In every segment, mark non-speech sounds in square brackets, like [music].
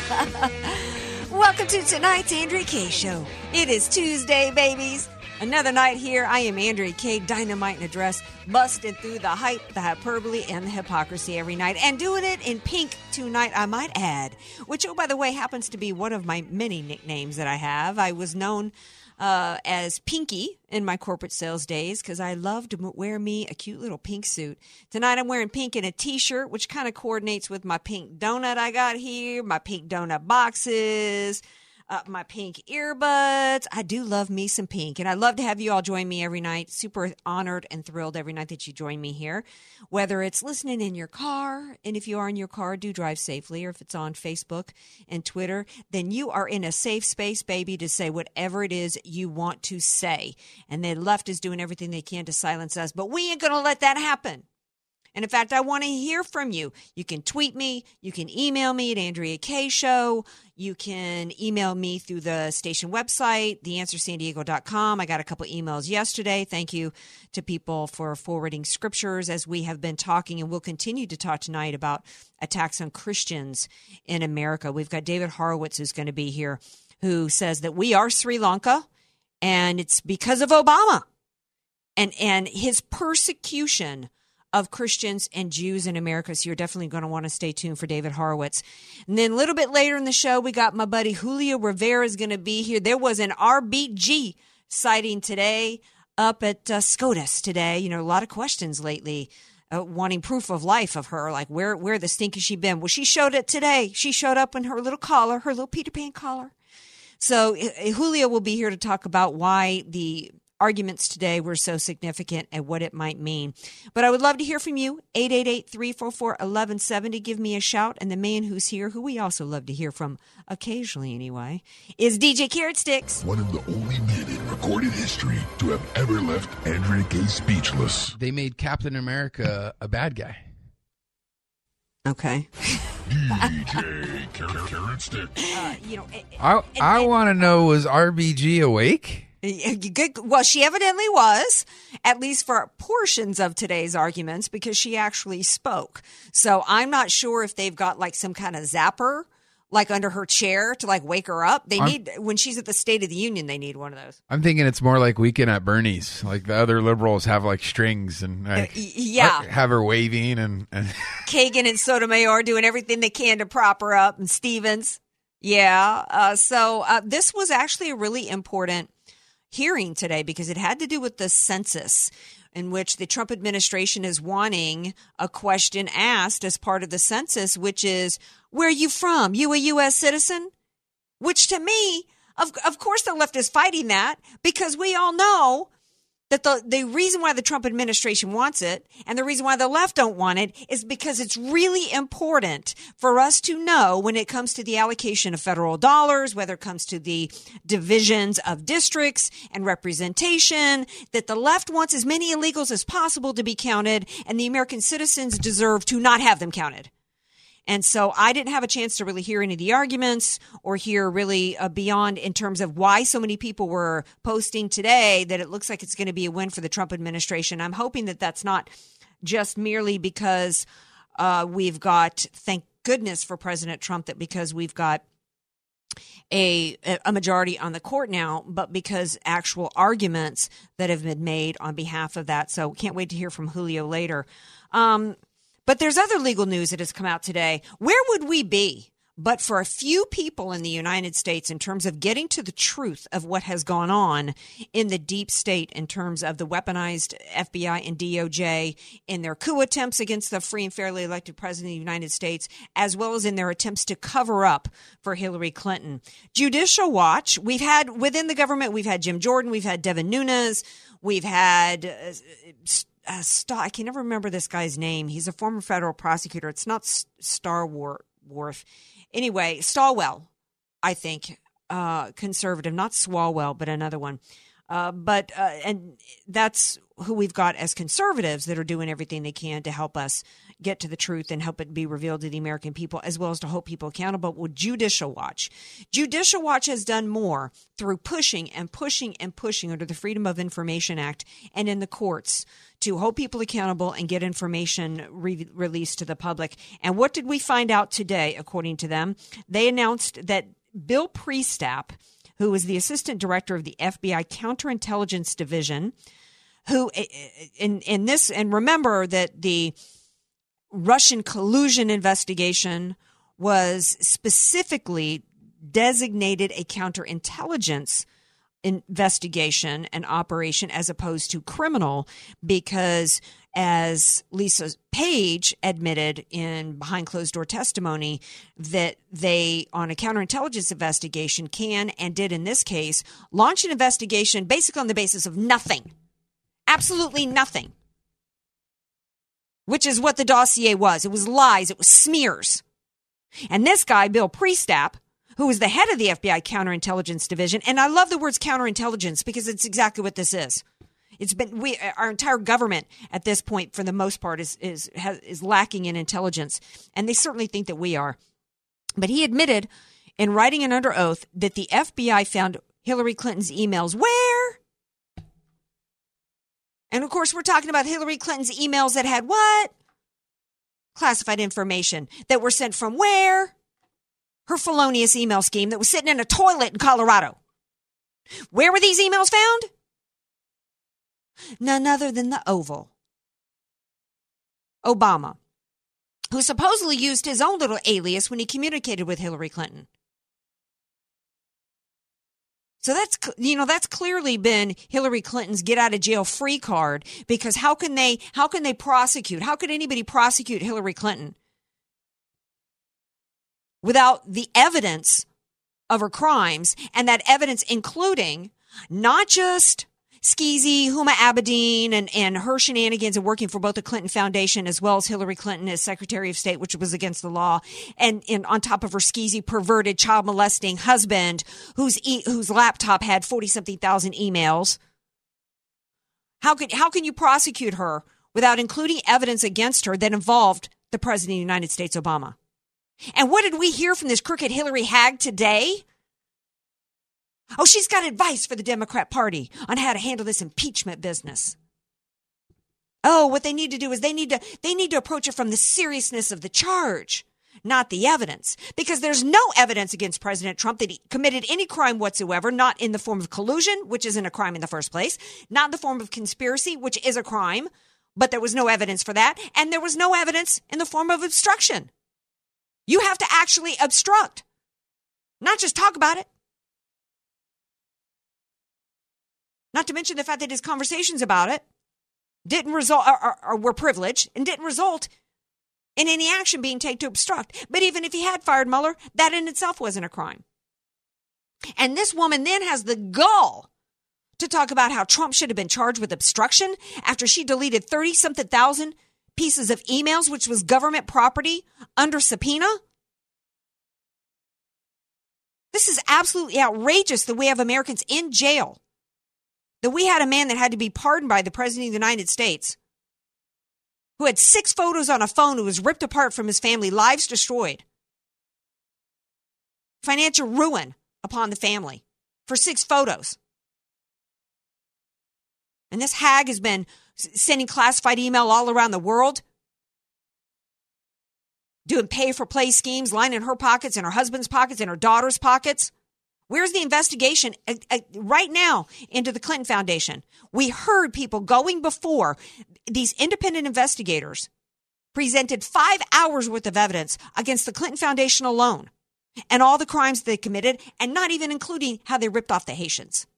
[laughs] Welcome to tonight's Andrea Kaye Show. It is Tuesday, babies. Another night here. I am Andrea Kaye, dynamite in a dress, busting through the hype, the hyperbole, and the hypocrisy every night, and doing it in pink tonight, I might add. Which, oh, by the way, happens to be one of my many nicknames that I have. I was known uh, as Pinky in my corporate sales days because I loved to wear me a cute little pink suit. Tonight I'm wearing pink in a t-shirt, which kind of coordinates with my pink donut I got here, my pink donut boxes, uh, my pink earbuds. I do love me some pink, and I love to have you all join me every night. Super honored and thrilled every night that you join me here. Whether it's listening in your car, and if you are in your car, do drive safely, or if it's on Facebook and Twitter, then you are in a safe space, baby, to say whatever it is you want to say. And the left is doing everything they can to silence us, but we ain't going to let that happen. And in fact, I want to hear from you. You can tweet me. You can email me at Andrea Kaye Show. You can email me through the station website, theanswersandiego.com. I got a couple emails yesterday. Thank you to people for forwarding scriptures as we have been talking and we'll continue to talk tonight about attacks on Christians in America. We've got David Horowitz who's going to be here who says that we are Sri Lanka and it's because of Obama and and his persecution of Christians and Jews in America. So you're definitely going to want to stay tuned for David Horowitz. And then a little bit later in the show, we got my buddy Julio Rivera is going to be here. There was an RBG sighting today up at uh, SCOTUS today. You know, a lot of questions lately. Uh, wanting proof of life of her, like where where the stink has she been? Well, she showed it today. She showed up in her little collar, her little Peter Pan collar. So uh, Julio will be here to talk about why the arguments today were so significant and what it might mean. But I would love to hear from you. 888-344-1170. Give me a shout. And the man who's here, who we also love to hear from occasionally anyway, is DJ Carrot Sticks. One of the only men in recorded history to have ever left Andrea Kaye speechless. They made Captain America a bad guy. Okay. DJ Carrot, [laughs] Carrot Sticks. Uh, you know, I I want to know was RBG awake? [laughs] Well, she evidently was, at least for portions of today's arguments, because she actually spoke. So I'm not sure if they've got like some kind of zapper, like under her chair to like wake her up. They I'm- need when she's at the State of the Union. They need one of those. I'm thinking it's more like Weekend at Bernie's. Like the other liberals have like strings and like, y- yeah. have her waving and, and [laughs] Kagan and Sotomayor doing everything they can to prop her up, and Stevens. Yeah. Uh, so uh, this was actually a really important hearing today because it had to do with the census in which the Trump administration is wanting a question asked as part of the census, which is, where are you from? You a U.S. citizen? Which to me, of, of course the left is fighting that because we all know that the, the reason why the Trump administration wants it and the reason why the left don't want it is because it's really important for us to know when it comes to the allocation of federal dollars, whether it comes to the divisions of districts and representation, that the left wants as many illegals as possible to be counted and the American citizens deserve to not have them counted. And so I didn't have a chance to really hear any of the arguments or hear really uh, beyond in terms of why so many people were posting today that it looks like it's going to be a win for the Trump administration. I'm hoping that that's not just merely because uh, we've got, thank goodness for President Trump, that because we've got a a majority on the court now, but because actual arguments that have been made on behalf of that. So can't wait to hear from Julio later. Um, but there's other legal news that has come out today. Where would we be but for a few people in the United States in terms of getting to the truth of what has gone on in the deep state in terms of the weaponized FBI and DOJ in their coup attempts against the free and fairly elected president of the United States, as well as in their attempts to cover up for Hillary Clinton. Judicial Watch, we've had within the government, we've had Jim Jordan, we've had Devin Nunes, we've had. Uh, uh, Star, I can never remember this guy's name. He's a former federal prosecutor. It's not S- Star War, Wharf. anyway, Stalwell, I think, uh, conservative, not Swalwell, but another one. Uh, but uh, and that's who we've got as conservatives that are doing everything they can to help us get to the truth and help it be revealed to the American people, as well as to hold people accountable. With Judicial Watch, Judicial Watch has done more through pushing and pushing and pushing under the Freedom of Information Act and in the courts to hold people accountable and get information re- released to the public. And what did we find out today, according to them? They announced that Bill Priestap who was the assistant director of the FBI counterintelligence division, who eh, eh, in in this and remember that the Russian collusion investigation was specifically designated a counterintelligence investigation and operation as opposed to criminal because as Lisa Page admitted in behind closed door testimony, that they, on a counterintelligence investigation, can and did in this case launch an investigation basically on the basis of nothing. Absolutely nothing. Which is what the dossier was. It was lies, it was smears. And this guy, Bill Priestap, who was the head of the FBI counterintelligence division, and I love the words counterintelligence because it's exactly what this is. It's been we our entire government at this point, for the most part, is is has, is lacking in intelligence, and they certainly think that we are. But he admitted in writing and under oath that the FBI found Hillary Clinton's emails where. And of course, we're talking about Hillary Clinton's emails that had what? Classified information that were sent from where? Her felonious email scheme that was sitting in a toilet in Colorado. Where were these emails found? none other than the Oval. Obama, who supposedly used his own little alias when he communicated with Hillary Clinton. So that's you know that's clearly been Hillary Clinton's get out of jail free card because how can they how can they prosecute how could anybody prosecute Hillary Clinton without the evidence of her crimes and that evidence including not just Skeezy, Huma Abedin, and, and her shenanigans and working for both the Clinton Foundation as well as Hillary Clinton as Secretary of State, which was against the law. And, and on top of her skeezy, perverted, child molesting husband whose, e- whose laptop had 40 something thousand emails. How can, how can you prosecute her without including evidence against her that involved the President of the United States, Obama? And what did we hear from this crooked Hillary Hag today? Oh, she's got advice for the Democrat Party on how to handle this impeachment business. Oh, what they need to do is they need to they need to approach it from the seriousness of the charge, not the evidence. Because there's no evidence against President Trump that he committed any crime whatsoever, not in the form of collusion, which isn't a crime in the first place, not in the form of conspiracy, which is a crime, but there was no evidence for that, and there was no evidence in the form of obstruction. You have to actually obstruct, not just talk about it. Not to mention the fact that his conversations about it didn't result or, or, or, were privileged and didn't result in any action being taken to obstruct. But even if he had fired Mueller, that in itself wasn't a crime. And this woman then has the gall to talk about how Trump should have been charged with obstruction after she deleted 30 something thousand pieces of emails, which was government property under subpoena. This is absolutely outrageous that we have Americans in jail that we had a man that had to be pardoned by the President of the United States who had six photos on a phone who was ripped apart from his family, lives destroyed, financial ruin upon the family for six photos. And this hag has been sending classified email all around the world, doing pay for play schemes, lining her pockets and her husband's pockets and her daughter's pockets. Where's the investigation right now into the Clinton Foundation? We heard people going before these independent investigators presented five hours worth of evidence against the Clinton Foundation alone and all the crimes they committed, and not even including how they ripped off the Haitians.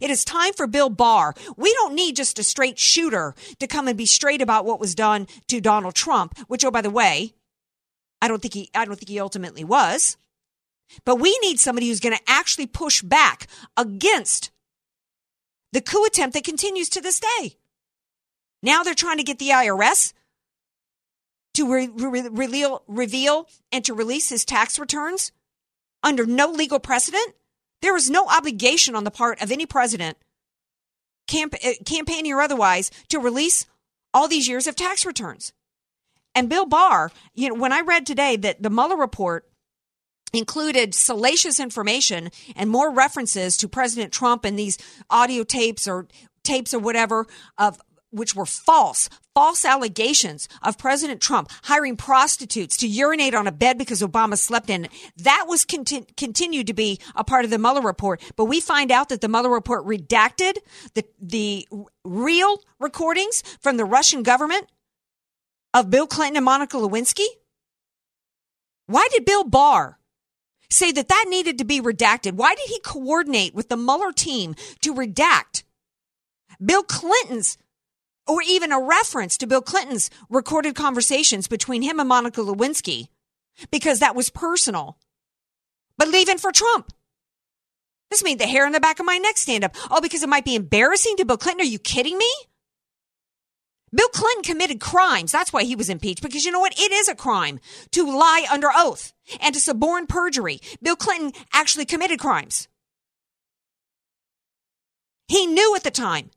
It is time for Bill Barr. We don't need just a straight shooter to come and be straight about what was done to Donald Trump, which, oh, by the way, I don't think he, I don't think he ultimately was. But we need somebody who's going to actually push back against the coup attempt that continues to this day. Now they're trying to get the IRS to re- re- reveal, reveal and to release his tax returns under no legal precedent? There is no obligation on the part of any president, camp- uh, campaigning or otherwise, to release all these years of tax returns. And Bill Barr, you know, when I read today that the Mueller report included salacious information and more references to President Trump and these audio tapes or tapes or whatever of which were false, false allegations of President Trump hiring prostitutes to urinate on a bed because Obama slept in it. That was conti- continued to be a part of the Mueller report. But we find out that the Mueller report redacted the, the real recordings from the Russian government of Bill Clinton and Monica Lewinsky. Why did Bill Barr say that that needed to be redacted? Why did he coordinate with the Mueller team to redact Bill Clinton's or even a reference to Bill Clinton's recorded conversations between him and Monica Lewinsky because that was personal. But leaving for Trump. This made the hair on the back of my neck stand up. Oh, because it might be embarrassing to Bill Clinton. Are you kidding me? Bill Clinton committed crimes. That's why he was impeached. Because you know what? It is a crime to lie under oath and to suborn perjury. Bill Clinton actually committed crimes. He knew at the time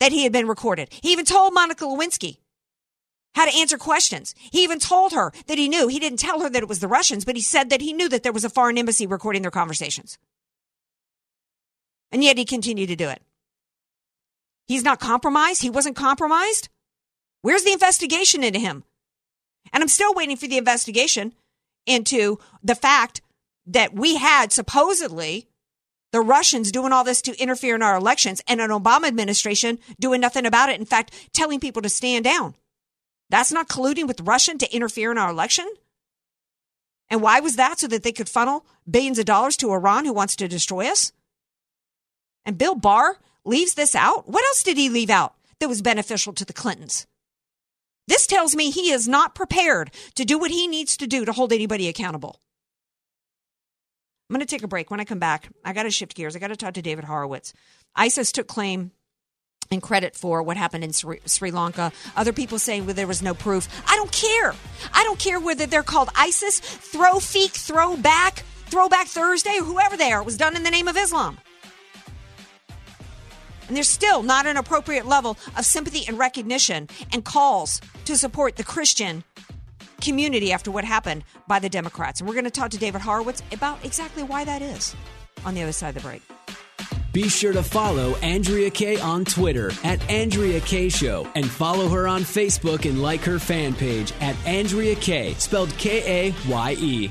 that he had been recorded. He even told Monica Lewinsky how to answer questions. He even told her that he knew. He didn't tell her that it was the Russians, but he said that he knew that there was a foreign embassy recording their conversations. And yet he continued to do it. He's not compromised. He wasn't compromised. Where's the investigation into him? And I'm still waiting for the investigation into the fact that we had supposedly the Russians doing all this to interfere in our elections and an Obama administration doing nothing about it. In fact, telling people to stand down. That's not colluding with Russia to interfere in our election. And why was that? So that they could funnel billions of dollars to Iran who wants to destroy us? And Bill Barr leaves this out? What else did he leave out that was beneficial to the Clintons? This tells me he is not prepared to do what he needs to do to hold anybody accountable. I'm going to take a break. When I come back, I got to shift gears. I got to talk to David Horowitz. ISIS took claim and credit for what happened in Sri, Sri Lanka. Other people saying well, there was no proof. I don't care. I don't care whether they're called ISIS, throw feek, throw back, throwback Thursday, or whoever they are. It was done in the name of Islam. And there's still not an appropriate level of sympathy and recognition and calls to support the Christian community after what happened by the Democrats. And we're going to talk to David Horowitz about exactly why that is on the other side of the break. Be sure to follow Andrea Kaye on Twitter at Andrea Kaye Show and follow her on Facebook and like her fan page at Andrea Kaye, spelled K A Y E.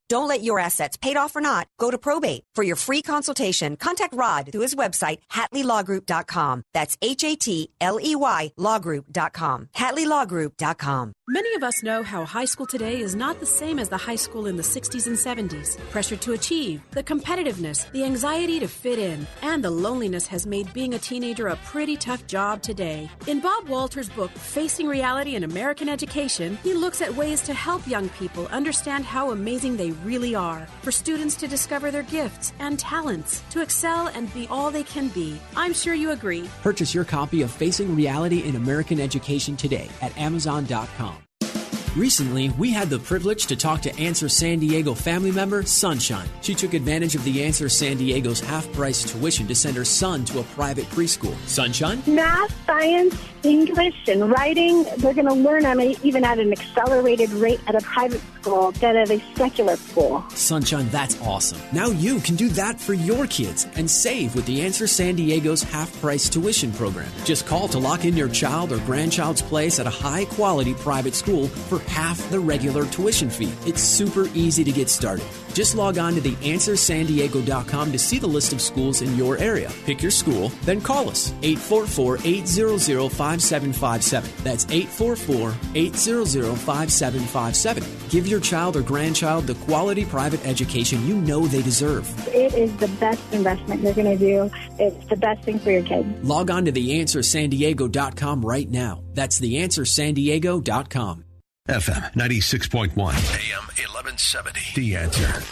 Don't let your assets, paid off or not, go to probate. For your free consultation, contact Rod through his website, HatleyLawGroup.com. That's H A T L E Y Lawgroup.com. HatleyLawGroup.com. Many of us know how high school today is not the same as the high school in the 60s and 70s. Pressure to achieve, the competitiveness, the anxiety to fit in, and the loneliness has made being a teenager a pretty tough job today. In Bob Walter's book, Facing Reality in American Education, he looks at ways to help young people understand how amazing they really are, for students to discover their gifts and talents, to excel and be all they can be. I'm sure you agree. Purchase your copy of Facing Reality in American Education today at Amazon.com. Recently, we had the privilege to talk to Answer San Diego family member Sunshine. She took advantage of the Answer San Diego's half price tuition to send her son to a private preschool. Sunshine? Math, science, English, and writing, they're going to learn them even at an accelerated rate at a private school instead of a secular school. Sunshine, that's awesome. Now you can do that for your kids and save with the Answer San Diego's half price tuition program. Just call to lock in your child or grandchild's place at a high quality private school for half the regular tuition fee. It's super easy to get started. Just log on to theanswersandiego.com to see the list of schools in your area. Pick your school, then call us 844 800 5757. That's 844 800 5757. Give your child or grandchild the quality private education you know they deserve. It is the best investment you're going to do. It's the best thing for your kids. Log on to theanswersandiego.com right now. That's theanswersandiego.com. FM 96.1, AM 1170. The answer.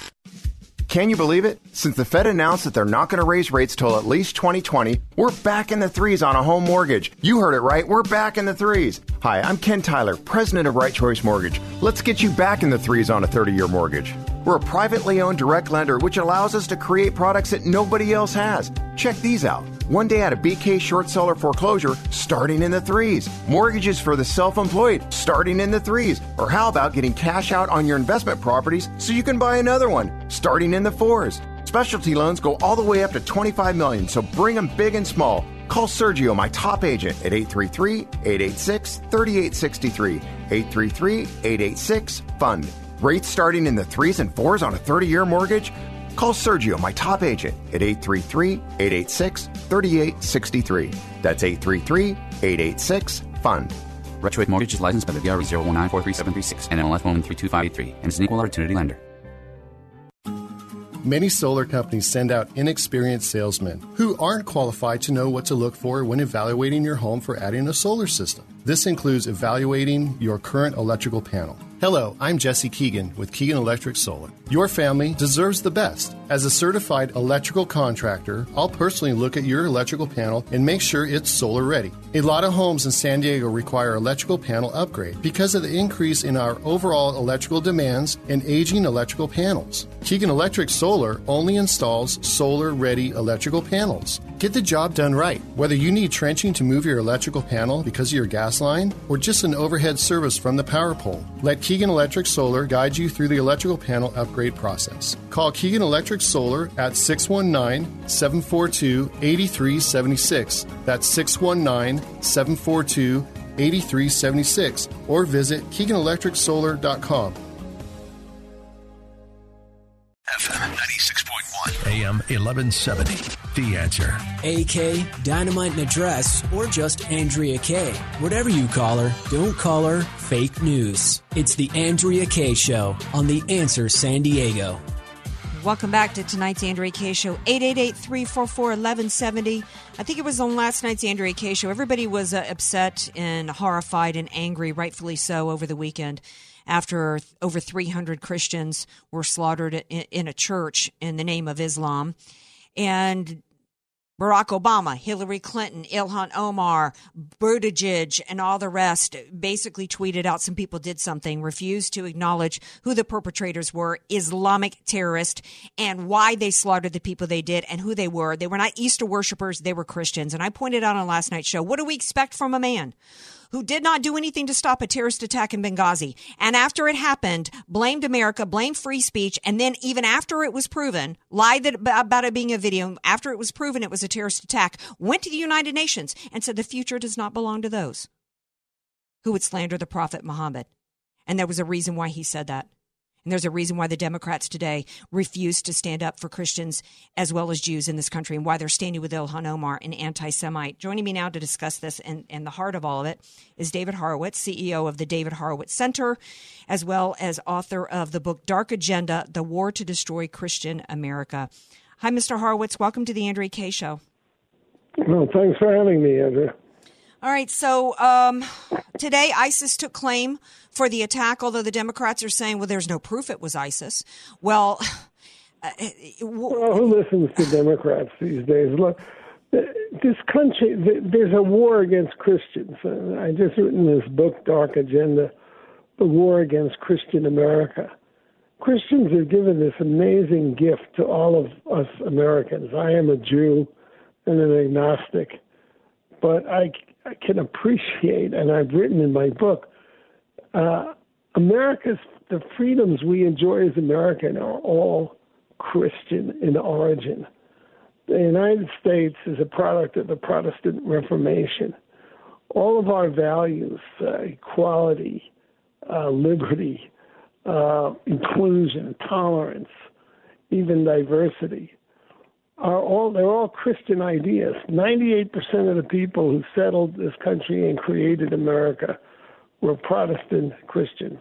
Can you believe it? Since the Fed announced that they're not going to raise rates till at least 2020, we're back in the threes on a home mortgage. You heard it right. We're back in the threes. Hi, I'm Ken Tyler, president of Right Choice Mortgage. Let's get you back in the threes on a 30 year mortgage. We're a privately owned direct lender, which allows us to create products that nobody else has. Check these out. One day at a BK short seller foreclosure, starting in the threes. Mortgages for the self employed, starting in the threes. Or how about getting cash out on your investment properties so you can buy another one, starting in the fours. Specialty loans go all the way up to 25 million, so bring them big and small. Call Sergio, my top agent, at 833 886 3863. 833 886 FUND. Rates starting in the threes and fours on a 30 year mortgage? Call Sergio, my top agent, at 833 886 3863. That's 833 886 FUND. Right Choice Mortgage is licensed by the VR 019433736 and NLF 13253 and is an equal opportunity lender. Many solar companies send out inexperienced salesmen who aren't qualified to know what to look for when evaluating your home for adding a solar system. This includes evaluating your current electrical panel. Hello, I'm Jesse Keegan with Keegan Electric Solar. Your family deserves the best. As a certified electrical contractor, I'll personally look at your electrical panel and make sure it's solar ready. A lot of homes in San Diego require electrical panel upgrade because of the increase in our overall electrical demands and aging electrical panels. Keegan Electric Solar only installs solar ready electrical panels. Get the job done right. Whether you need trenching to move your electrical panel because of your gas line or just an overhead service from the power pole, let Keegan Electric Solar guide you through the electrical panel upgrade process. Call Keegan Electric Solar at 619 742 8376. That's 619 742 8376 or visit KeeganElectricSolar.com. FM 96.1, AM 1170. The answer. AK, Dynamite and Address, or just Andrea Kaye. Whatever you call her, don't call her fake news. It's the Andrea Kaye Show on The Answer San Diego. Welcome back to tonight's Andrea Kaye Show, 888-344-1170. I think it was on last night's Andrea Kaye Show. Everybody was uh, upset and horrified and angry, rightfully so, over the weekend after over 300 Christians were slaughtered in, in a church in the name of Islam. And Barack Obama, Hillary Clinton, Ilhan Omar, Buttigieg, and all the rest basically tweeted out some people did something, refused to acknowledge who the perpetrators were, Islamic terrorists, and why they slaughtered the people they did and who they were. They were not Easter worshipers, they were Christians. And I pointed out on last night's show, what do we expect from a man? Who did not do anything to stop a terrorist attack in Benghazi. And after it happened, blamed America, blamed free speech. And then even after it was proven, lied that, about it being a video, after it was proven it was a terrorist attack, went to the United Nations and said the future does not belong to those who would slander the Prophet Muhammad. And there was a reason why he said that. And there's a reason why the Democrats today refuse to stand up for Christians as well as Jews in this country and why they're standing with Ilhan Omar, an anti Semite. Joining me now to discuss this and, and the heart of all of it is David Horowitz, CEO of the David Horowitz Center, as well as author of the book Dark Agenda The War to Destroy Christian America. Hi, Mr. Horowitz. Welcome to the Andrea Kaye Show. Well, thanks for having me, Andrea. All right. So um, today, ISIS took claim for the attack, although the Democrats are saying, well, there's no proof it was ISIS. Well, uh, well who listens to Democrats these days? Look, this country, there's a war against Christians. I just written this book, Dark Agenda, The War Against Christian America. Christians have given this amazing gift to all of us Americans. I am a Jew and an agnostic, but I can appreciate, and I've written in my book, uh, America's the freedoms we enjoy as American are all Christian in origin. The United States is a product of the Protestant Reformation. All of our values, uh, equality, uh, liberty, uh, inclusion, tolerance, even diversity are all they're all Christian ideas. Ninety-eight percent of the people who settled this country and created America were Protestant Christians.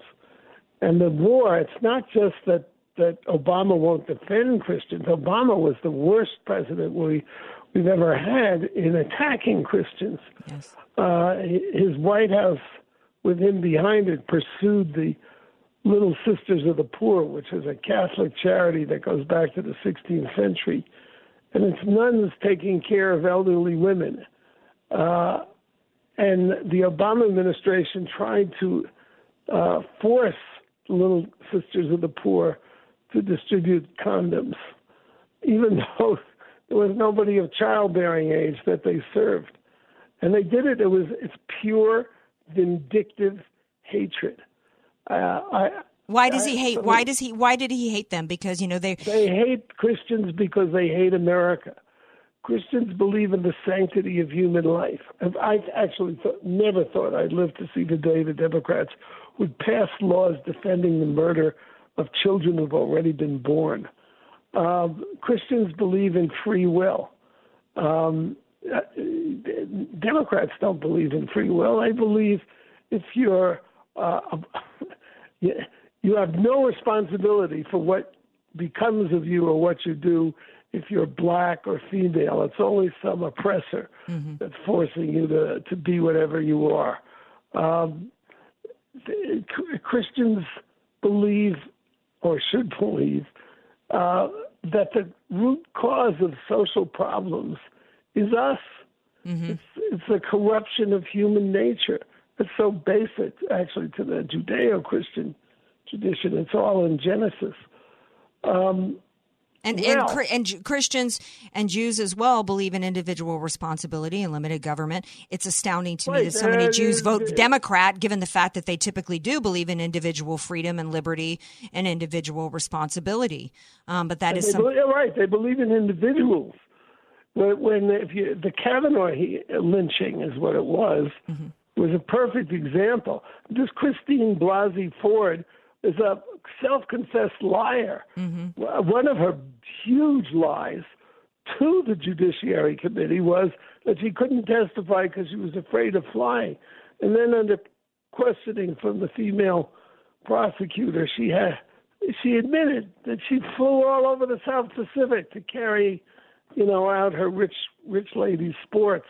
And the war, it's not just that that Obama won't defend Christians. Obama was the worst president we we've ever had in attacking Christians. Yes. Uh, his White House, with him behind it, pursued the Little Sisters of the Poor, which is a Catholic charity that goes back to the 16th century, and it's nuns taking care of elderly women. Uh, and the Obama administration tried to uh, force Little Sisters of the Poor to distribute condoms, even [laughs] though there was nobody of childbearing age that they served. And they did it. It was it's pure vindictive hatred. Uh, I, why does he hate? Why does he? Why did he hate them? Because you know they they hate Christians because they hate America. Christians believe in the sanctity of human life. I actually thought, never thought I'd live to see the day the Democrats would pass laws defending the murder of children who've already been born. Um, Christians believe in free will. Um, uh, Democrats don't believe in free will. They believe if you're uh, [laughs] you have no responsibility for what becomes of you or what you do if you're black or female. It's only some oppressor mm-hmm. that's forcing you to to be whatever you are. Um, the, Christians believe, or should believe, uh, that the root cause of social problems is us. Mm-hmm. It's, it's the corruption of human nature. It's so basic, actually, to the Judeo-Christian tradition. It's all in Genesis. Um, and, well, and, and Christians and Jews as well believe in individual responsibility and limited government. It's astounding to me that so many uh, Jews vote Democrat, given the fact that they typically do believe in individual freedom and liberty and individual responsibility. Um, but that is some... believe, right. They believe in individuals. When, when if you, the Kavanaugh lynching is what it was, mm-hmm. was a perfect example. This Christine Blasey Ford is a self-confessed liar. Mm-hmm. One of her huge lies to the Judiciary Committee was that she couldn't testify because she was afraid of flying. And then, under questioning from the female prosecutor, she had she admitted that she flew all over the South Pacific to carry, you know, out her rich rich lady sports.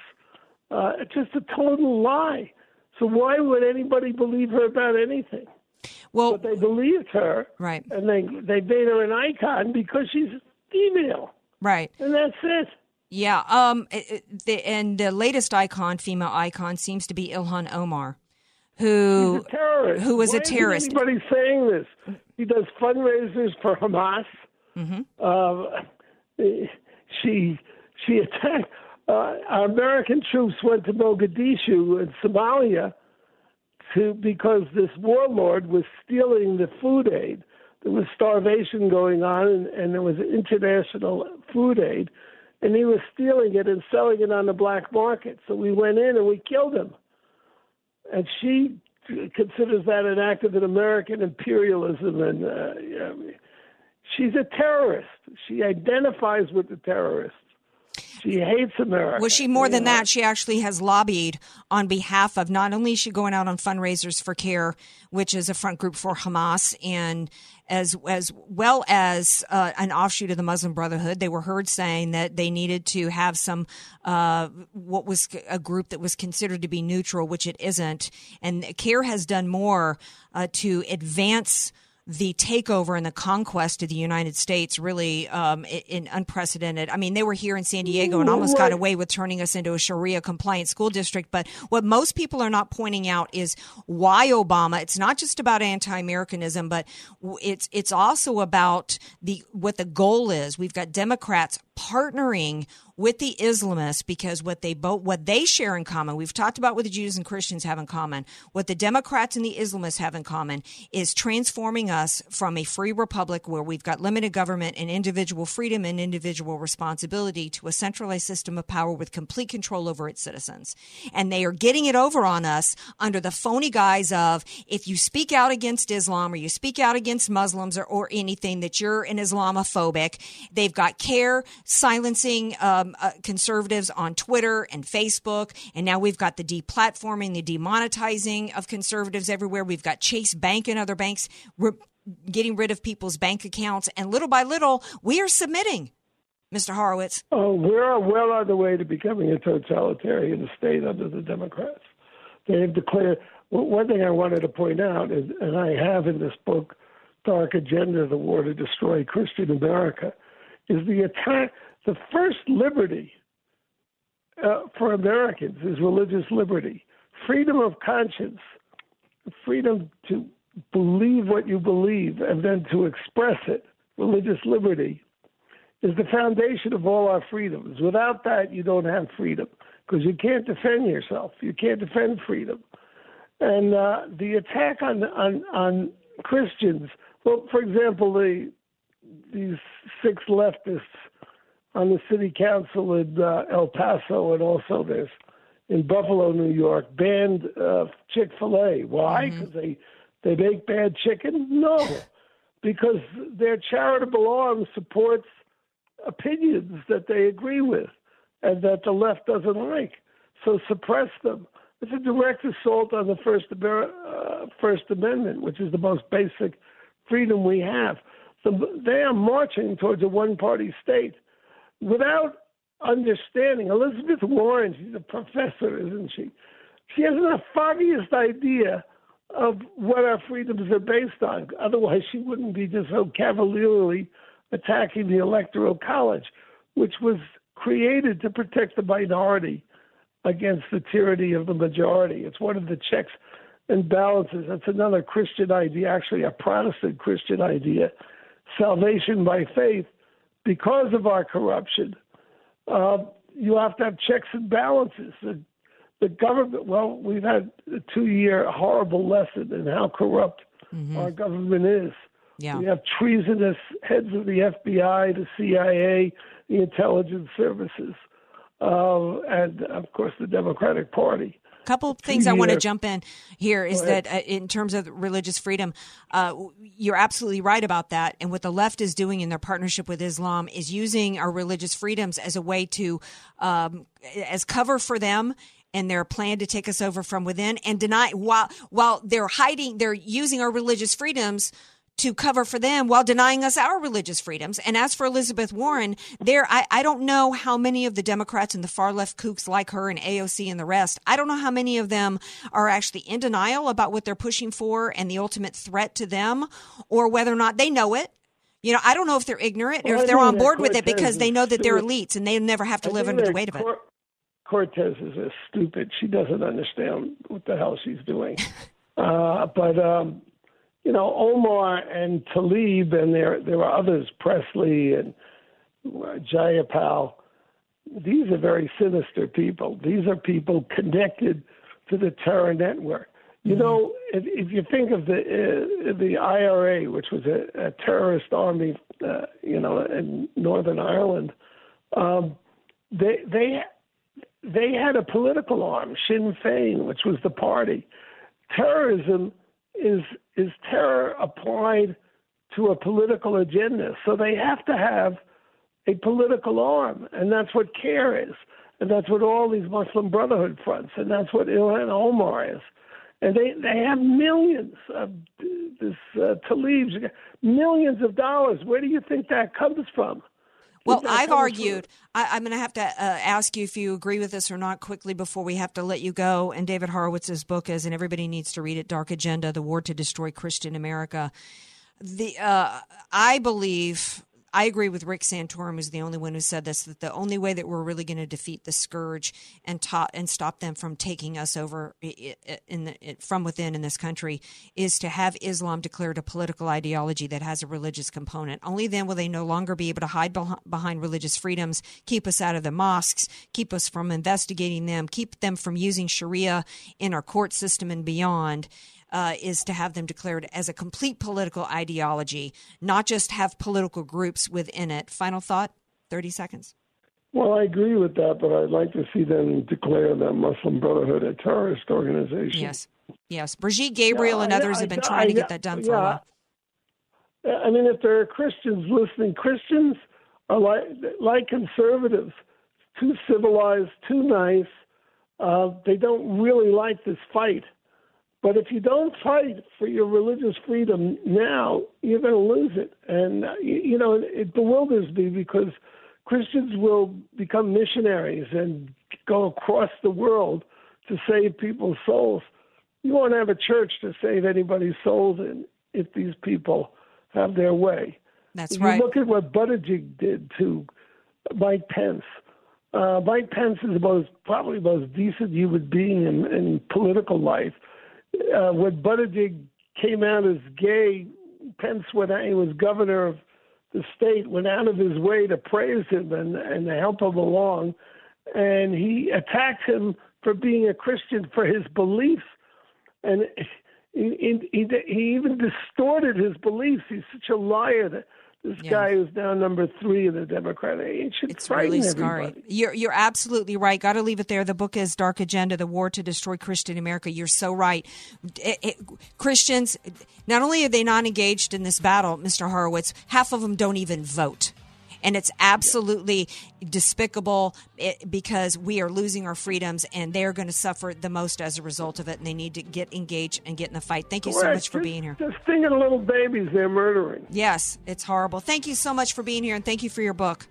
Uh, it's just a total lie. So why would anybody believe her about anything? Well, but they believed her, right? And they they made her an icon because she's female, right? And that's it. Yeah. Um. The, and the latest icon, female icon, seems to be Ilhan Omar, who who was Why a terrorist. Anybody saying this? He does fundraisers for Hamas. Mm-hmm. Uh, she she attacked. Uh, our American troops went to Mogadishu in Somalia to because this warlord was stealing the food aid. There was starvation going on, and, and there was international food aid, and he was stealing it and selling it on the black market. So we went in and we killed him. And she considers that an act of an American imperialism, and uh, she's a terrorist. She identifies with the terrorists. She hates America. Well, she more than that. She actually has lobbied on behalf of not only is she going out on fundraisers for CAIR, which is a front group for Hamas, and as as well as uh, an offshoot of the Muslim Brotherhood. They were heard saying that they needed to have some uh, what was a group that was considered to be neutral, which it isn't. And CAIR has done more uh, to advance the takeover and the conquest of the United States really um, in, unprecedented. I mean, they were here in San Diego and almost got away with turning us into a Sharia compliant school district. But what most people are not pointing out is why Obama. It's not just about anti-Americanism, but it's it's also about the what the goal is. We've got Democrats partnering with the Islamists because what they both what they share in common, we've talked about what the Jews and Christians have in common. What the Democrats and the Islamists have in common is transforming us from a free republic where we've got limited government and individual freedom and individual responsibility to a centralized system of power with complete control over its citizens. And they are getting it over on us under the phony guise of if you speak out against Islam or you speak out against Muslims or, or anything that you're an Islamophobic. They've got CAIR silencing um, uh, conservatives on Twitter and Facebook. And now we've got the deplatforming, the demonetizing of conservatives everywhere. We've got Chase Bank and other banks re- getting rid of people's bank accounts. And little by little, we are submitting. Mr. Horowitz? Oh, we're well on the way to becoming a totalitarian state under the Democrats. They have declared. One thing I wanted to point out is, and I have in this book, Dark Agenda: The War to Destroy Christian America, is the attack. The first liberty uh, for Americans is religious liberty, freedom of conscience, freedom to believe what you believe and then to express it, religious liberty is the foundation of all our freedoms. Without that, you don't have freedom because you can't defend yourself. You can't defend freedom. And uh, the attack on on on Christians. Well, for example, the these six leftists on the city council in uh, El Paso and also there's in Buffalo, New York, banned uh, Chick Fil A. Why? Because mm-hmm. they they make bad chicken? No, [laughs] because their charitable arm supports opinions that they agree with and that the left doesn't like. So suppress them. It's a direct assault on the First, uh, First Amendment, which is the most basic freedom we have. So they are marching towards a one party state without understanding. Elizabeth Warren, she's a professor, isn't she? She hasn't the foggiest idea of what our freedoms are based on. Otherwise, she wouldn't be just so cavalierly attacking the Electoral College, which was created to protect the minority against the tyranny of the majority. It's one of the checks and balances. That's another Christian idea, actually, a Protestant Christian idea. Salvation by faith, because of our corruption, uh, you have to have checks and balances. The, the government, well, we've had a two year horrible lesson in how corrupt mm-hmm. our government is. Yeah. We have treasonous heads of the FBI, the CIA, the intelligence services, uh, and of course the Democratic Party. A couple of things I want to jump in here is that uh, in terms of religious freedom, uh, you're absolutely right about that. And what the left is doing in their partnership with Islam is using our religious freedoms as a way to, um, as cover for them and their plan to take us over from within and deny while while they're hiding they're using our religious freedoms to cover for them while denying us our religious freedoms. And as for Elizabeth Warren, there, I, I don't know how many of the Democrats and the far left kooks like her and AOC and the rest, I don't know how many of them are actually in denial about what they're pushing for and the ultimate threat to them or whether or not they know it. You know, I don't know if they're ignorant well, or if they're on board with it because they know that they're elites and they never have to I live under the weight of it. Cortez is a stupid. She doesn't understand what the hell she's doing. [laughs] uh, but um, you know, Omar and Tlaib, and there there are others, Presley and Jayapal. These are very sinister people. These are people connected to the terror network. You mm-hmm. know, if, if you think of the uh, the IRA, which was a, a terrorist army, uh, you know, in Northern Ireland, um, they they they had a political arm, Sinn Féin, which was the party. Terrorism is is terror applied to a political agenda. So they have to have a political arm, and that's what CAIR is, and that's what all these Muslim Brotherhood fronts, and that's what Ilhan Omar is. And they they have millions of this uh, Tlaib's millions of dollars. Where do you think that comes from? Well, I've argued. I, am going to have to uh, ask you if you agree with this or not quickly before we have to let you go. And David Horowitz's book is, and everybody needs to read it Dark Agenda The War to Destroy Christian America. The uh, I believe I agree with Rick Santorum, who's the only one who said this, that the only way that we're really going to defeat the scourge and ta- and stop them from taking us over in the, from within in this country is to have Islam declared a political ideology that has a religious component. Only then will they no longer be able to hide behind religious freedoms, keep us out of the mosques, keep us from investigating them, keep them from using Sharia in our court system and beyond uh, is to have them declared as a complete political ideology, not just have political groups within it. Final thought, 30 seconds. Well, I agree with that, but I'd like to see them declare that Muslim Brotherhood a terrorist organization. Yes, yes. Brigitte Gabriel yeah, and others I, have been trying I, to get that done for yeah. a while. I mean, if there are Christians listening, Christians are like like conservatives, too civilized, too nice. Uh, they don't really like this fight. But if you don't fight for your religious freedom now, you're going to lose it. And, uh, you, you know, it bewilders me because Christians will become missionaries and go across the world to save people's souls. You won't have a church to save anybody's souls in if these people have their way. That's if right. You look at what Buttigieg did to Mike Pence. Uh, Mike Pence is the most probably the most decent human being in, in political life uh, when Buttigieg came out as gay, Pence, when he was governor of the state, went out of his way to praise him and, and to help him along. And he attacked him for being a Christian for his beliefs. And he, he, he even distorted his beliefs. He's such a liar that this yeah. guy is now number three in the Democratic. It should it's really scary. Everybody. You're you're absolutely right. Got to leave it there. The book is Dark Agenda: The War to Destroy Christian America. You're so right. It, it, Christians, not only are they not engaged in this battle, Mr. Horowitz, half of them don't even vote and it's absolutely despicable eh, because we are losing our freedoms and they're going to suffer the most as a result of it and they need to get engaged and get in the fight thank you so much for being here just thinking of little babies they're murdering yes it's horrible thank you so much for being here and thank you for your book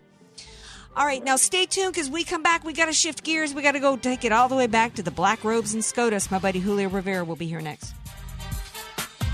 all right, now stay tuned because we come back. We got to shift gears. We got to go take it all the way back to the Black Robes and SCOTUS. My buddy Julio Rivera will be here next.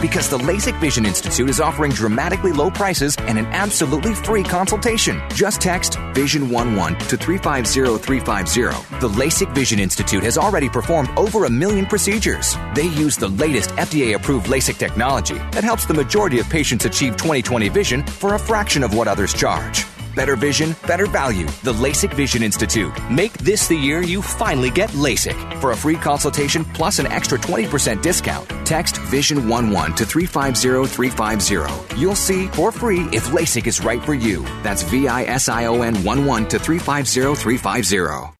because the LASIK Vision Institute is offering dramatically low prices and an absolutely free consultation. Just text Vision11 to 350350. The LASIK Vision Institute has already performed over a million procedures. They use the latest FDA approved LASIK technology that helps the majority of patients achieve 20/20 vision for a fraction of what others charge. Better vision, better value. The LASIK Vision Institute. Make this the year you finally get LASIK. For a free consultation plus an extra 20% discount, text Vision11 to 350350. You'll see for free if LASIK is right for you. That's V I S I O N 11 to 350350.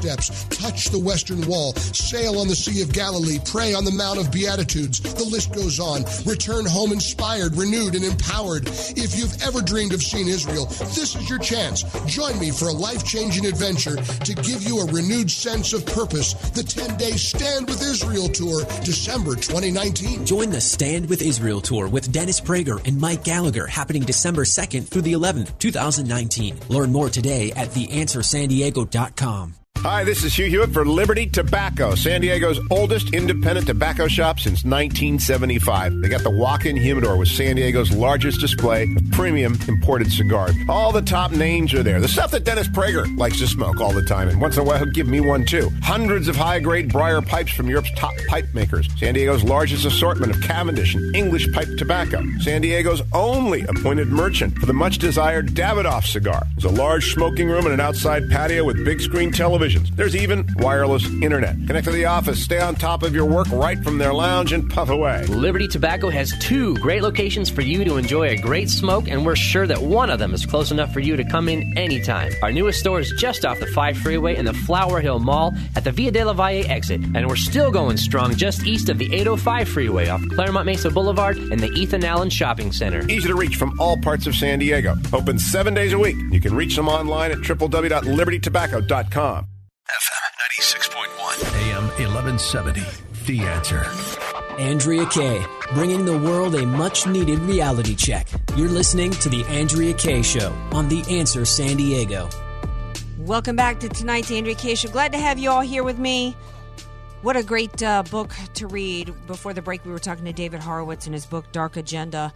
steps, touch the Western Wall, sail on the Sea of Galilee, pray on the Mount of Beatitudes. The list goes on. Return home inspired, renewed, and empowered. If you've ever dreamed of seeing Israel, this is your chance. Join me for a life changing adventure to give you a renewed sense of purpose. The 10 day Stand with Israel Tour, December 2019. Join the Stand with Israel Tour with Dennis Prager and Mike Gallagher happening December 2nd through the 11th, 2019. Learn more today at theanswersandiego.com. Hi, this is Hugh Hewitt for Liberty Tobacco, San Diego's oldest independent tobacco shop since 1975. They got the walk-in humidor with San Diego's largest display of premium imported cigars. All the top names are there. The stuff that Dennis Prager likes to smoke all the time, and once in a while he'll give me one too. Hundreds of high-grade briar pipes from Europe's top pipe makers. San Diego's largest assortment of Cavendish and English pipe tobacco. San Diego's only appointed merchant for the much-desired Davidoff cigar. There's a large smoking room and an outside patio with big screen television televisions. There's even wireless internet. Connect to the office, stay on top of your work right from their lounge, and puff away. Liberty Tobacco has two great locations for you to enjoy a great smoke, and we're sure that one of them is close enough for you to come in anytime. Our newest store is just off the 5 freeway in the Flower Hill Mall at the Via de la Valle exit, and we're still going strong just east of the 805 freeway off Claremont Mesa Boulevard and the Ethan Allen Shopping Center. Easy to reach from all parts of San Diego. Open seven days a week. You can reach them online at www.libertytobacco.com. FM 96.1, AM 1170. The answer. Andrea Kaye, bringing the world a much needed reality check. You're listening to The Andrea Kaye Show on The Answer San Diego. Welcome back to tonight's Andrea Kaye Show. Glad to have you all here with me. What a great uh, book to read. Before the break, we were talking to David Horowitz in his book, Dark Agenda,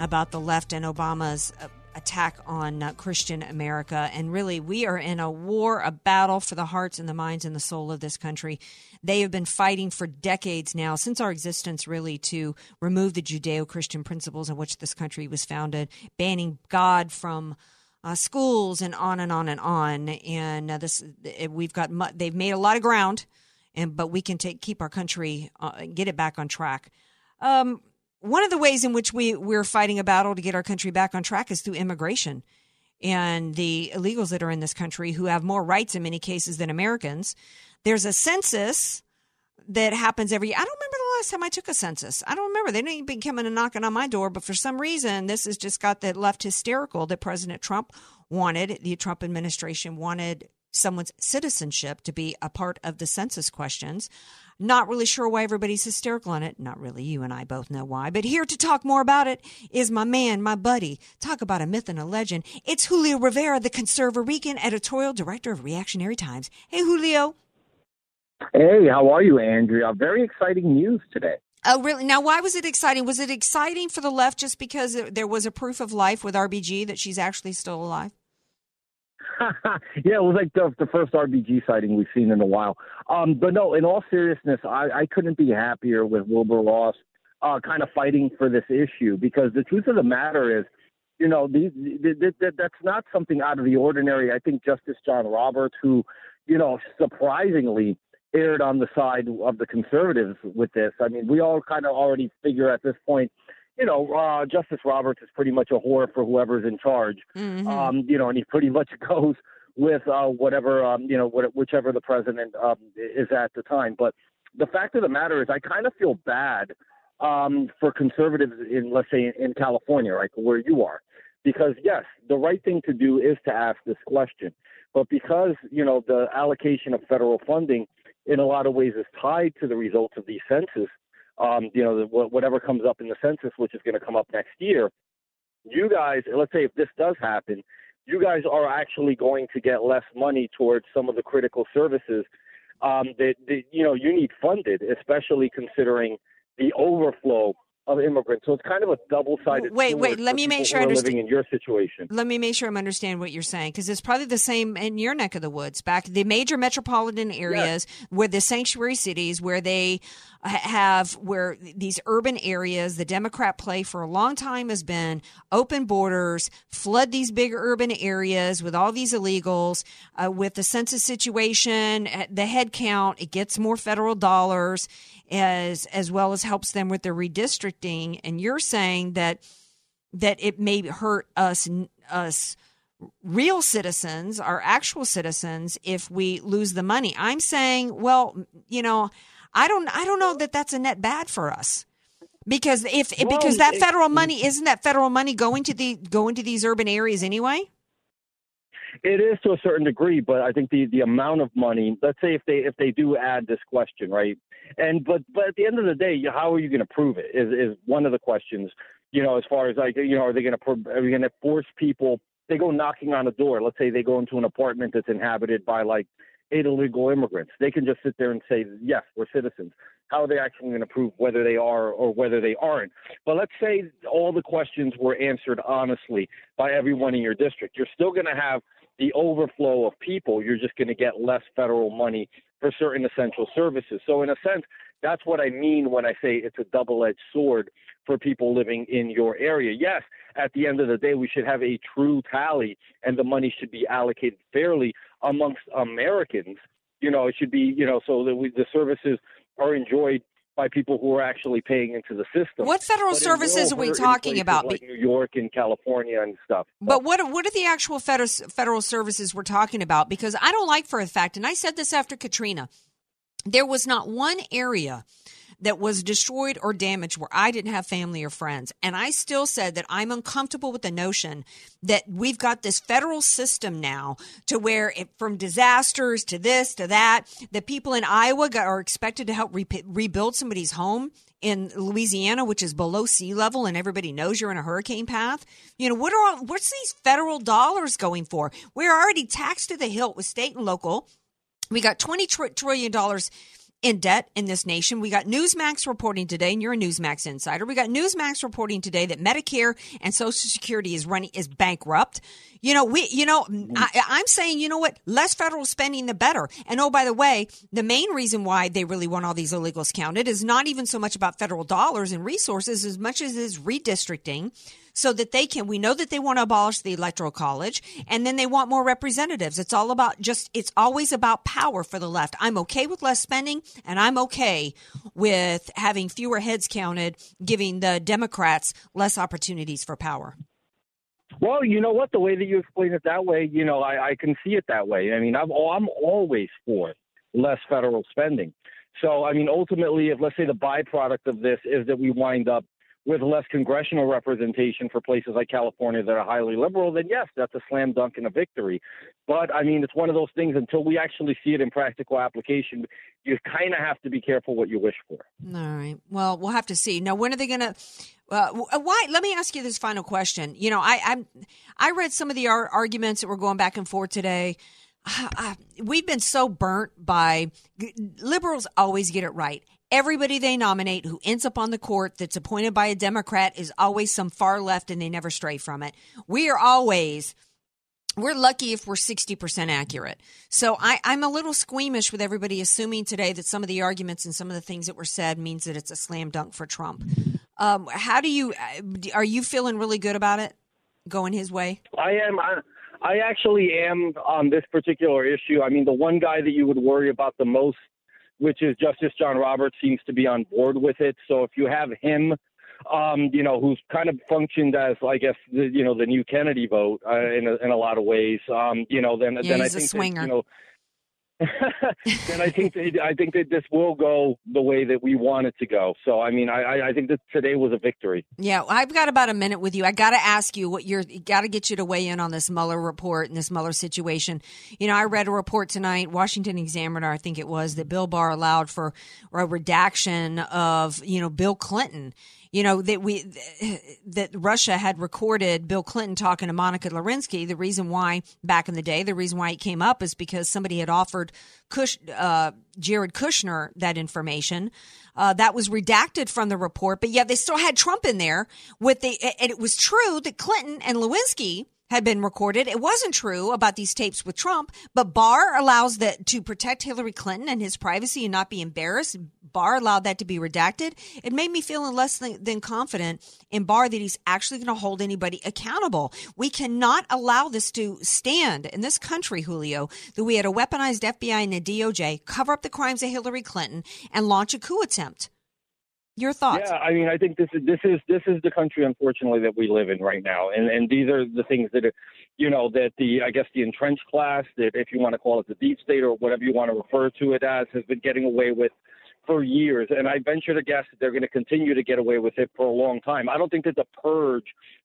about the left and Obama's uh, attack on uh, Christian America. And really, we are in a war, a battle for the hearts and the minds and the soul of this country. They have been fighting for decades now, since our existence, really, to remove the Judeo Christian principles on which this country was founded, banning God from. Uh, schools and on and on and on, and uh, this we've got mu- they've made a lot of ground, and but we can take keep our country uh, get it back on track. Um, one of the ways in which we we're fighting a battle to get our country back on track is through immigration and the illegals that are in this country who have more rights in many cases than Americans. There's a census that happens every I don't remember the last time I took a census. I don't remember. They didn't even coming and knocking on my door, but for some reason this has just got that left hysterical that President Trump wanted, the Trump administration wanted someone's citizenship to be a part of the census questions. Not really sure why everybody's hysterical on it. Not really. You and I both know why. But here to talk more about it is my man, my buddy. Talk about a myth and a legend. It's Julio Rivera, the Conservarican editorial director of Reactionary Times. Hey, Julio. Hey, how are you, Andrea? Very exciting news today. Oh, really? Now, why was it exciting? Was it exciting for the left just because there was a proof of life with RBG that she's actually still alive? [laughs] yeah, it was like the, the first RBG sighting we've seen in a while. Um, but no, in all seriousness, I, I couldn't be happier with Wilbur Ross uh, kind of fighting for this issue because the truth of the matter is, you know, the, the, the, that's not something out of the ordinary. I think Justice John Roberts, who, you know, surprisingly erred on the side of the conservatives with this. I mean, we all kind of already figure at this point – you know, uh, Justice Roberts is pretty much a whore for whoever's in charge. Mm-hmm. Um, you know, and he pretty much [laughs] goes with uh, whatever, um, you know, what, whichever the president um, is at the time. But the fact of the matter is, I kind of feel bad um, for conservatives in, let's say, in California, right, where you are, because yes, the right thing to do is to ask this question, but because you know the allocation of federal funding in a lot of ways is tied to the results of these census um, you know, whatever comes up in the census, which is going to come up next year, you guys, let's say if this does happen, you guys are actually going to get less money towards some of the critical services um, that, that you know you need funded, especially considering the overflow of immigrants. So it's kind of a double sided. Wait, wait. Let me make sure I understand. Living in your situation. Let me make sure I'm understand what you're saying because it's probably the same in your neck of the woods. Back the major metropolitan areas yes. where the sanctuary cities where they have where these urban areas the democrat play for a long time has been open borders flood these big urban areas with all these illegals uh, with the census situation the head count it gets more federal dollars as as well as helps them with their redistricting. And you're saying that that it may hurt us us real citizens, our actual citizens, if we lose the money. I'm saying, well, you know, I don't I don't know that that's a net bad for us. Because if well, because that federal money isn't that federal money going to the going to these urban areas anyway? It is to a certain degree, but I think the the amount of money. Let's say if they if they do add this question, right? And but but at the end of the day, how are you going to prove it? Is is one of the questions. You know, as far as like you know, are they going to are you going to force people? They go knocking on a door. Let's say they go into an apartment that's inhabited by like eight illegal immigrants. They can just sit there and say, yes, we're citizens. How are they actually going to prove whether they are or whether they aren't? But let's say all the questions were answered honestly by everyone in your district. You're still going to have the overflow of people, you're just going to get less federal money for certain essential services. So, in a sense, that's what I mean when I say it's a double edged sword for people living in your area. Yes, at the end of the day, we should have a true tally and the money should be allocated fairly amongst Americans. You know, it should be, you know, so that we, the services are enjoyed by people who are actually paying into the system. What federal but services are we talking about? Like New York and California and stuff. But what what are the actual federal federal services we're talking about? Because I don't like for a fact, and I said this after Katrina, there was not one area that was destroyed or damaged where I didn't have family or friends. And I still said that I'm uncomfortable with the notion that we've got this federal system now to where it, from disasters to this to that, that people in Iowa are expected to help re- rebuild somebody's home in Louisiana, which is below sea level, and everybody knows you're in a hurricane path. You know, what are all, what's these federal dollars going for? We're already taxed to the hilt with state and local. We got twenty trillion dollars in debt in this nation. We got Newsmax reporting today, and you're a Newsmax insider. We got Newsmax reporting today that Medicare and Social Security is running is bankrupt. You know, we, you know, mm-hmm. I, I'm saying, you know what? Less federal spending, the better. And oh, by the way, the main reason why they really want all these illegals counted is not even so much about federal dollars and resources as much as is redistricting so that they can, we know that they want to abolish the electoral college and then they want more representatives. It's all about just, it's always about power for the left. I'm okay with less spending and I'm okay with having fewer heads counted, giving the Democrats less opportunities for power. Well, you know what? The way that you explain it that way, you know, I, I can see it that way. I mean, I'm, I'm always for less federal spending. So, I mean, ultimately, if let's say the byproduct of this is that we wind up with less congressional representation for places like California that are highly liberal, then yes, that's a slam dunk and a victory. But I mean, it's one of those things until we actually see it in practical application, you kind of have to be careful what you wish for. All right. Well, we'll have to see. Now, when are they going to? Uh, why? Let me ask you this final question. You know, I I'm, I read some of the ar- arguments that were going back and forth today. [sighs] Uh, we've been so burnt by liberals always get it right everybody they nominate who ends up on the court that's appointed by a Democrat is always some far left and they never stray from it. We are always we're lucky if we're 60% accurate. So I, am a little squeamish with everybody assuming today that some of the arguments and some of the things that were said means that it's a slam dunk for Trump. Um, how do you, are you feeling really good about it going his way? I am. I, I actually am on this particular issue. I mean, the one guy that you would worry about the most which is Justice John Roberts seems to be on board with it. So if you have him, um, you know, who's kind of functioned as, I guess, the, you know, the new Kennedy vote uh, in a, in a lot of ways, um, you know, then yeah, then I think that, you know then I think that, I think that this will go the way that we want it to go. So I mean, I I think that today was a victory. Yeah, I've got about a minute with you. I got to ask you what you're got to get you to weigh in on this Mueller report and this Mueller situation. You know, I read a report tonight, Washington Examiner, I think it was, that Bill Barr allowed for a redaction of you know Bill Clinton you know that we that Russia had recorded Bill Clinton talking to Monica Lewinsky. The reason why back in the day, the reason why it came up is because somebody had offered Kush, uh, Jared Kushner that information. Uh, that was redacted from the report, but yet they still had Trump in there with the. And it was true that Clinton and Lewinsky had been recorded. It wasn't true about these tapes with Trump, but Barr allows that to protect Hillary Clinton and his privacy and not be embarrassed. Barr allowed that to be redacted. It made me feel less than, than confident in Barr that he's actually going to hold anybody accountable. We cannot allow this to stand in this country, Julio, that we had a weaponized FBI and a DOJ cover up the crimes of Hillary Clinton and launch a coup attempt. Your thoughts? Yeah, I mean, I think this is this is this is the country, unfortunately, that we live in right now, and and these are the things that are, you know, that the I guess the entrenched class, that if you want to call it the deep state or whatever you want to refer to it as, has been getting away with for years, and I venture to guess that they're going to continue to get away with it for a long time. I don't think that the purge,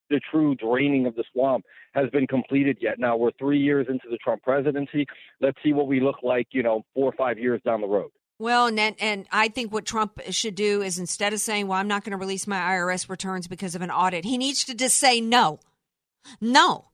the true draining of the swamp, has been completed yet. Now we're three years into the Trump presidency. Let's see what we look like, you know, four or five years down the road. Well, and and I think what Trump should do is instead of saying, "Well, I'm not going to release my IRS returns because of an audit," he needs to just say no. No.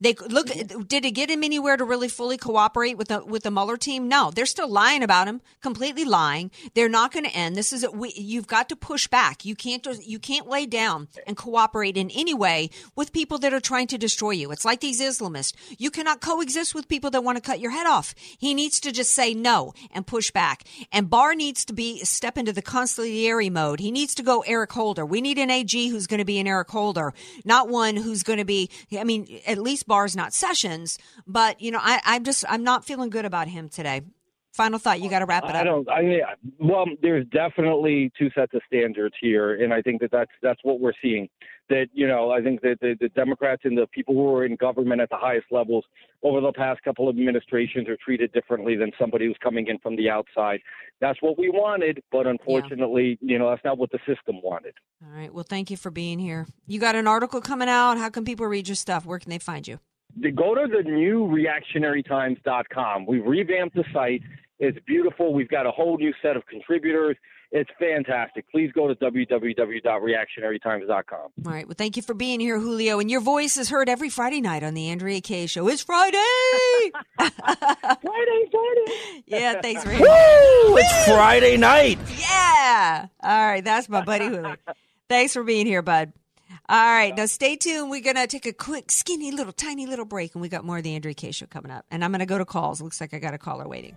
They look. Mm-hmm. Did it get him anywhere to really fully cooperate with the with the Mueller team? No, they're still lying about him, completely lying. They're not going to end. This is we, you've got to push back. You can't you can't lay down and cooperate in any way with people that are trying to destroy you. It's like these Islamists. You cannot coexist with people that want to cut your head off. He needs to just say no and push back. And Barr needs to be step into the consigliere mode. He needs to go Eric Holder. We need an AG who's going to be an Eric Holder, not one who's going to be. I mean, at least Barr's not Sessions, but you know, I, I'm just I'm not feeling good about him today. Final thought. You got to wrap it up. I don't. I mean, well, there's definitely two sets of standards here, and I think that that's that's what we're seeing. That you know, I think that the, the Democrats and the people who are in government at the highest levels over the past couple of administrations are treated differently than somebody who's coming in from the outside. That's what we wanted, but unfortunately, yeah. you know, that's not what the system wanted. All right. Well, thank you for being here. You got an article coming out. How can people read your stuff? Where can they find you? go to the new reactionarytimes.com. We've revamped the site. It's beautiful. We've got a whole new set of contributors. It's fantastic. Please go to www.reactionarytimes.com. All right. Well, thank you for being here, Julio. And your voice is heard every Friday night on the Andrea Kaye Show. It's Friday. [laughs] Friday, Friday. Yeah, thanks for Woo! It's Friday night. Yeah. All right. That's my buddy Julio. Thanks for being here, bud. All right. Now stay tuned. We're going to take a quick, skinny, little, tiny little break, and we got more of the Andrea Kaye Show coming up. And I'm going to go to calls. Looks like I got a caller waiting.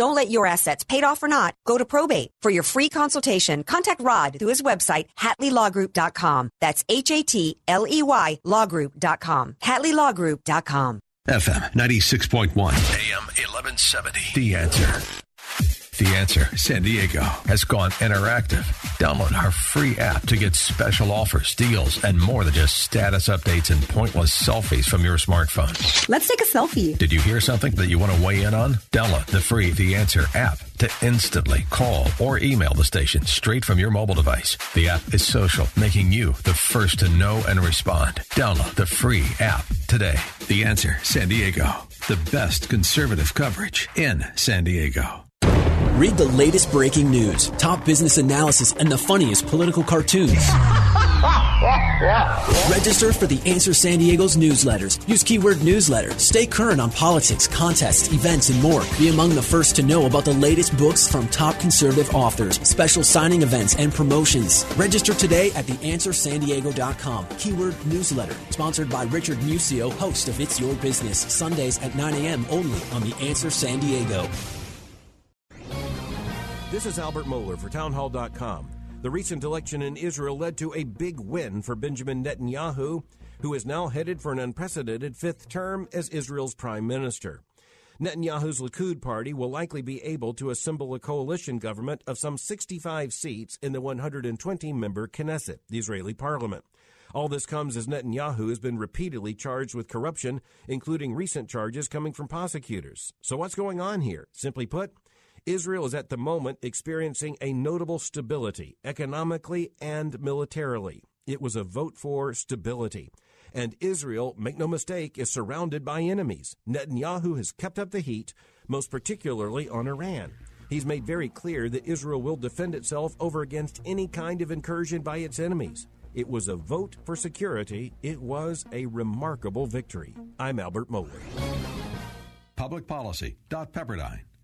Don't let your assets, paid off or not, go to probate. For your free consultation, contact Rod through his website, HatleyLawGroup.com. That's H A T L E Y LawGroup.com. HatleyLawGroup.com. FM 96.1, AM 1170. The answer. The Answer San Diego has gone interactive. Download our free app to get special offers, deals, and more than just status updates and pointless selfies from your smartphone. Let's take a selfie. Did you hear something that you want to weigh in on? Download the free The Answer app to instantly call or email the station straight from your mobile device. The app is social, making you the first to know and respond. Download the free app today. The Answer San Diego. The best conservative coverage in San Diego. Read the latest breaking news, top business analysis, and the funniest political cartoons. [laughs] Register for the Answer San Diego's newsletters. Use keyword newsletter. Stay current on politics, contests, events, and more. Be among the first to know about the latest books from top conservative authors, special signing events, and promotions. Register today at theanswersandiego.com. Keyword newsletter. Sponsored by Richard Musio, host of It's Your Business. Sundays at 9 a.m. only on The Answer San Diego. This is Albert Mohler for Townhall.com. The recent election in Israel led to a big win for Benjamin Netanyahu, who is now headed for an unprecedented fifth term as Israel's prime minister. Netanyahu's Likud party will likely be able to assemble a coalition government of some 65 seats in the 120 member Knesset, the Israeli parliament. All this comes as Netanyahu has been repeatedly charged with corruption, including recent charges coming from prosecutors. So, what's going on here? Simply put, Israel is at the moment experiencing a notable stability, economically and militarily. It was a vote for stability. And Israel, make no mistake, is surrounded by enemies. Netanyahu has kept up the heat, most particularly on Iran. He's made very clear that Israel will defend itself over against any kind of incursion by its enemies. It was a vote for security. It was a remarkable victory. I'm Albert Mohler.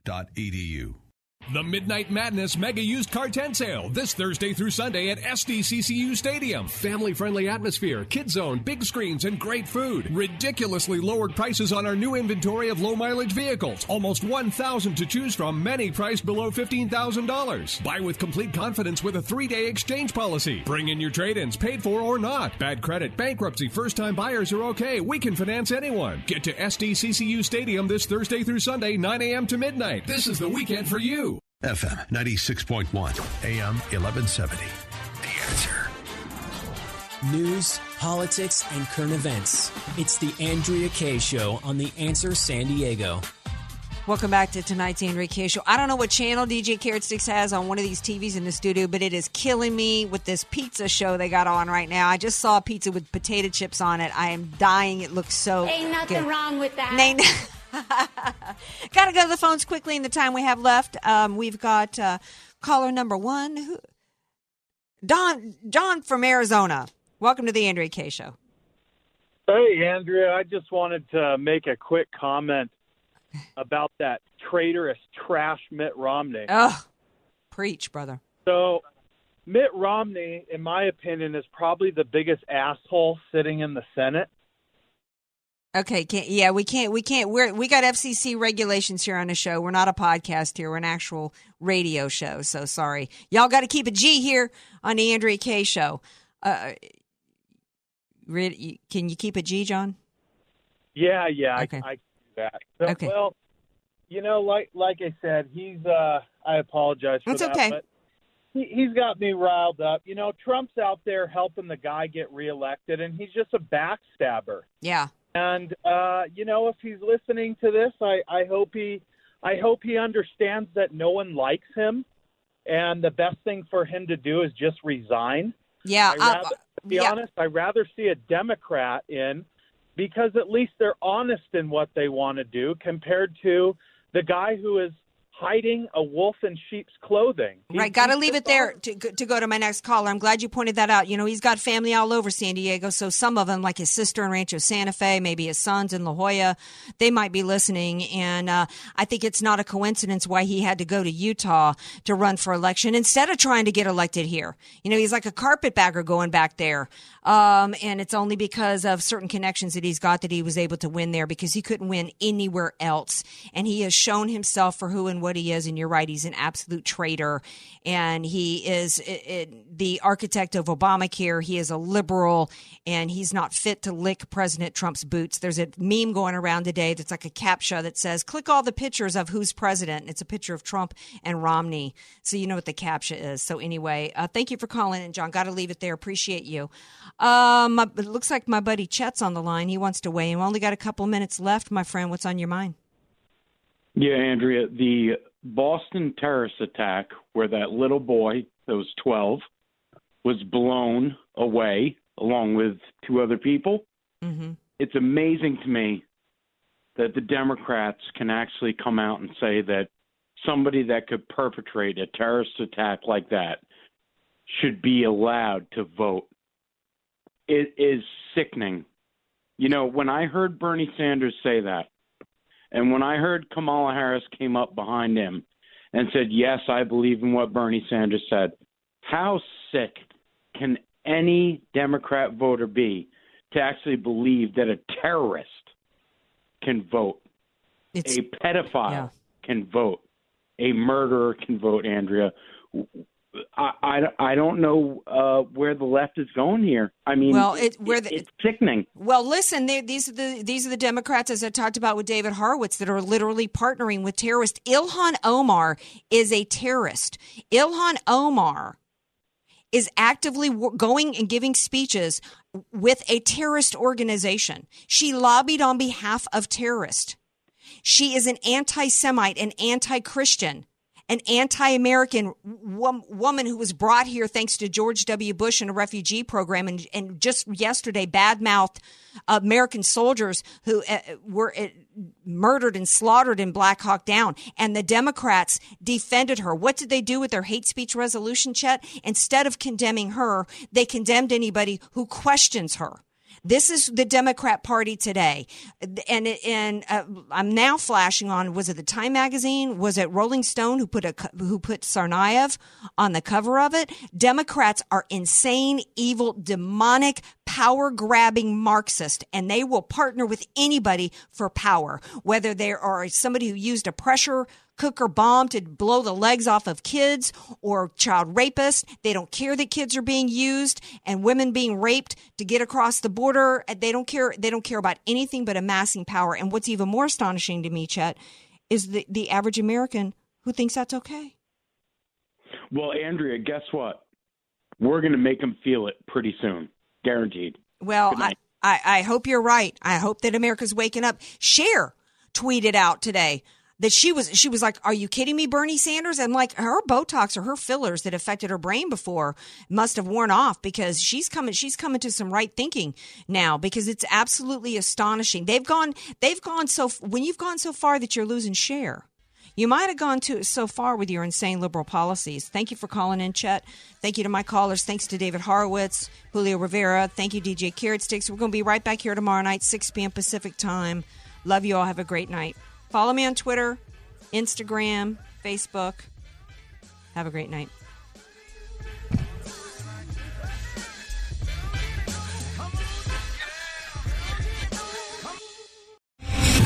Publicpolicy.pepperdine.edu. The Midnight Madness Mega Used Car Tent Sale this Thursday through Sunday at SDCCU Stadium. Family friendly atmosphere, kid zone, big screens, and great food. Ridiculously lowered prices on our new inventory of low mileage vehicles. Almost 1,000 to choose from, many priced below $15,000. Buy with complete confidence with a three day exchange policy. Bring in your trade ins, paid for or not. Bad credit, bankruptcy, first time buyers are okay. We can finance anyone. Get to SDCCU Stadium this Thursday through Sunday, 9 a.m. to midnight. This is the weekend for you. FM 96.1, AM 1170. The answer. News, politics, and current events. It's the Andrea Kaye Show on The Answer San Diego. Welcome back to tonight's Andrea Kaye Show. I don't know what channel DJ Carrot Sticks has on one of these TVs in the studio, but it is killing me with this pizza show they got on right now. I just saw a pizza with potato chips on it. I am dying. It looks so Ain't nothing good. wrong with that. [laughs] Ain't- Got to go to the phones quickly in the time we have left. Um, we've got uh, caller number one, who, Don John from Arizona. Welcome to the Andrea Kaye Show. Hey, Andrea, I just wanted to make a quick comment [laughs] about that traitorous trash Mitt Romney. Ugh, preach, brother. So, Mitt Romney, in my opinion, is probably the biggest asshole sitting in the Senate. Okay, can't, yeah, we can't, we can't. We're we got FCC regulations here on the show. We're not a podcast here. We're an actual radio show. So sorry, y'all. Got to keep a G here on the Andrea Kaye Show. Uh, can you keep a G, John? Yeah, yeah, Okay. I, I can do that. So, Okay. Well, you know, like like I said, he's. uh I apologize for It's that, okay. but he, he's got me riled up. You know, Trump's out there helping the guy get reelected, and he's just a backstabber. Yeah. And uh, you know, if he's listening to this, I, I hope he I hope he understands that no one likes him, and the best thing for him to do is just resign. Yeah. I uh, rather, to be yeah. honest, I'd rather see a Democrat in because at least they're honest in what they want to do compared to the guy who is hiding a wolf in sheep's clothing. He- Right, got to leave it there to, go- to go to my next caller. I'm glad you pointed that out. You know, he's got family all over San Diego, so some of them, like his sister in Rancho Santa Fe, maybe his sons in La Jolla, they might be listening. And uh, I think it's not a coincidence why he had to go to Utah to run for election instead of trying to get elected here. You know, he's like a carpetbagger going back there. Um, and it's only because of certain connections that he's got that he was able to win there because he couldn't win anywhere else. And he has shown himself for who and what he is. And you're right, he's an absolute traitor. And he is it, it, the architect of Obamacare. He is a liberal and he's not fit to lick President Trump's boots. There's a meme going around today that's like a captcha that says, click all the pictures of who's president. It's a picture of Trump and Romney. So you know what the captcha is. So anyway, uh, thank you for calling in, John. Got to leave it there. Appreciate you. Um, it looks like my buddy Chet's on the line. He wants to weigh in. We only got a couple minutes left, my friend. What's on your mind? Yeah, Andrea, the Boston terrorist attack where that little boy that was 12 was blown away along with two other people. Mm-hmm. It's amazing to me that the Democrats can actually come out and say that somebody that could perpetrate a terrorist attack like that should be allowed to vote. It is sickening. You know, when I heard Bernie Sanders say that, and when I heard Kamala Harris came up behind him and said, Yes, I believe in what Bernie Sanders said, how sick can any Democrat voter be to actually believe that a terrorist can vote? It's, a pedophile yeah. can vote. A murderer can vote, Andrea. I, I, I don't know uh, where the left is going here. I mean, Well, it- where the- it's sickening. Well, listen, they, these are the these are the Democrats, as I talked about with David Horowitz, that are literally partnering with terrorists. Ilhan Omar is a terrorist. Ilhan Omar is actively going and giving speeches with a terrorist organization. She lobbied on behalf of terrorists. She is an anti-Semite, an anti-Christian, an anti-American wom- woman who was brought here thanks to George W. Bush and a refugee program, and, and just yesterday badmouthed American soldiers who uh, were uh, murdered and slaughtered in Black Hawk Down. And the Democrats defended her. What did they do with their hate speech resolution, Chet? Instead of condemning her, they condemned anybody who questions her. This is the Democrat Party today, and and uh, I'm now flashing on. Was it the Time magazine? Was it Rolling Stone who put a who put Tsarnaev on the cover of it? Democrats are insane, evil, demonic, power grabbing Marxist, and they will partner with anybody for power. Whether they are somebody who used a pressure cooker bomb to blow the legs off of kids or child rapists. They don't care that kids are being used and women being raped to get across the border. They don't care. They don't care about anything but amassing power. And what's even more astonishing to me, Chet, is the, the average American who thinks that's okay. Well, Andrea, guess what? We're going to make them feel it pretty soon, guaranteed. Well, I. I, I hope you're right. I hope that America's waking up. Cher tweeted out today that she was she was like, "Are you kidding me, Bernie Sanders?" And like her Botox or her fillers that affected her brain before must have worn off because she's coming she's coming to some right thinking now because it's absolutely astonishing. They've gone they've gone so when you've gone so far that you're losing Cher. You might have gone to so far with your insane liberal policies. Thank you for calling in, Chet. Thank you to my callers. Thanks to David Horowitz, Julio Rivera. Thank you, DJ Carrot Sticks. We're going to be right back here tomorrow night, 6 p.m. Pacific time. Love you all. Have a great night. Follow me on Twitter, Instagram, Facebook. Have a great night.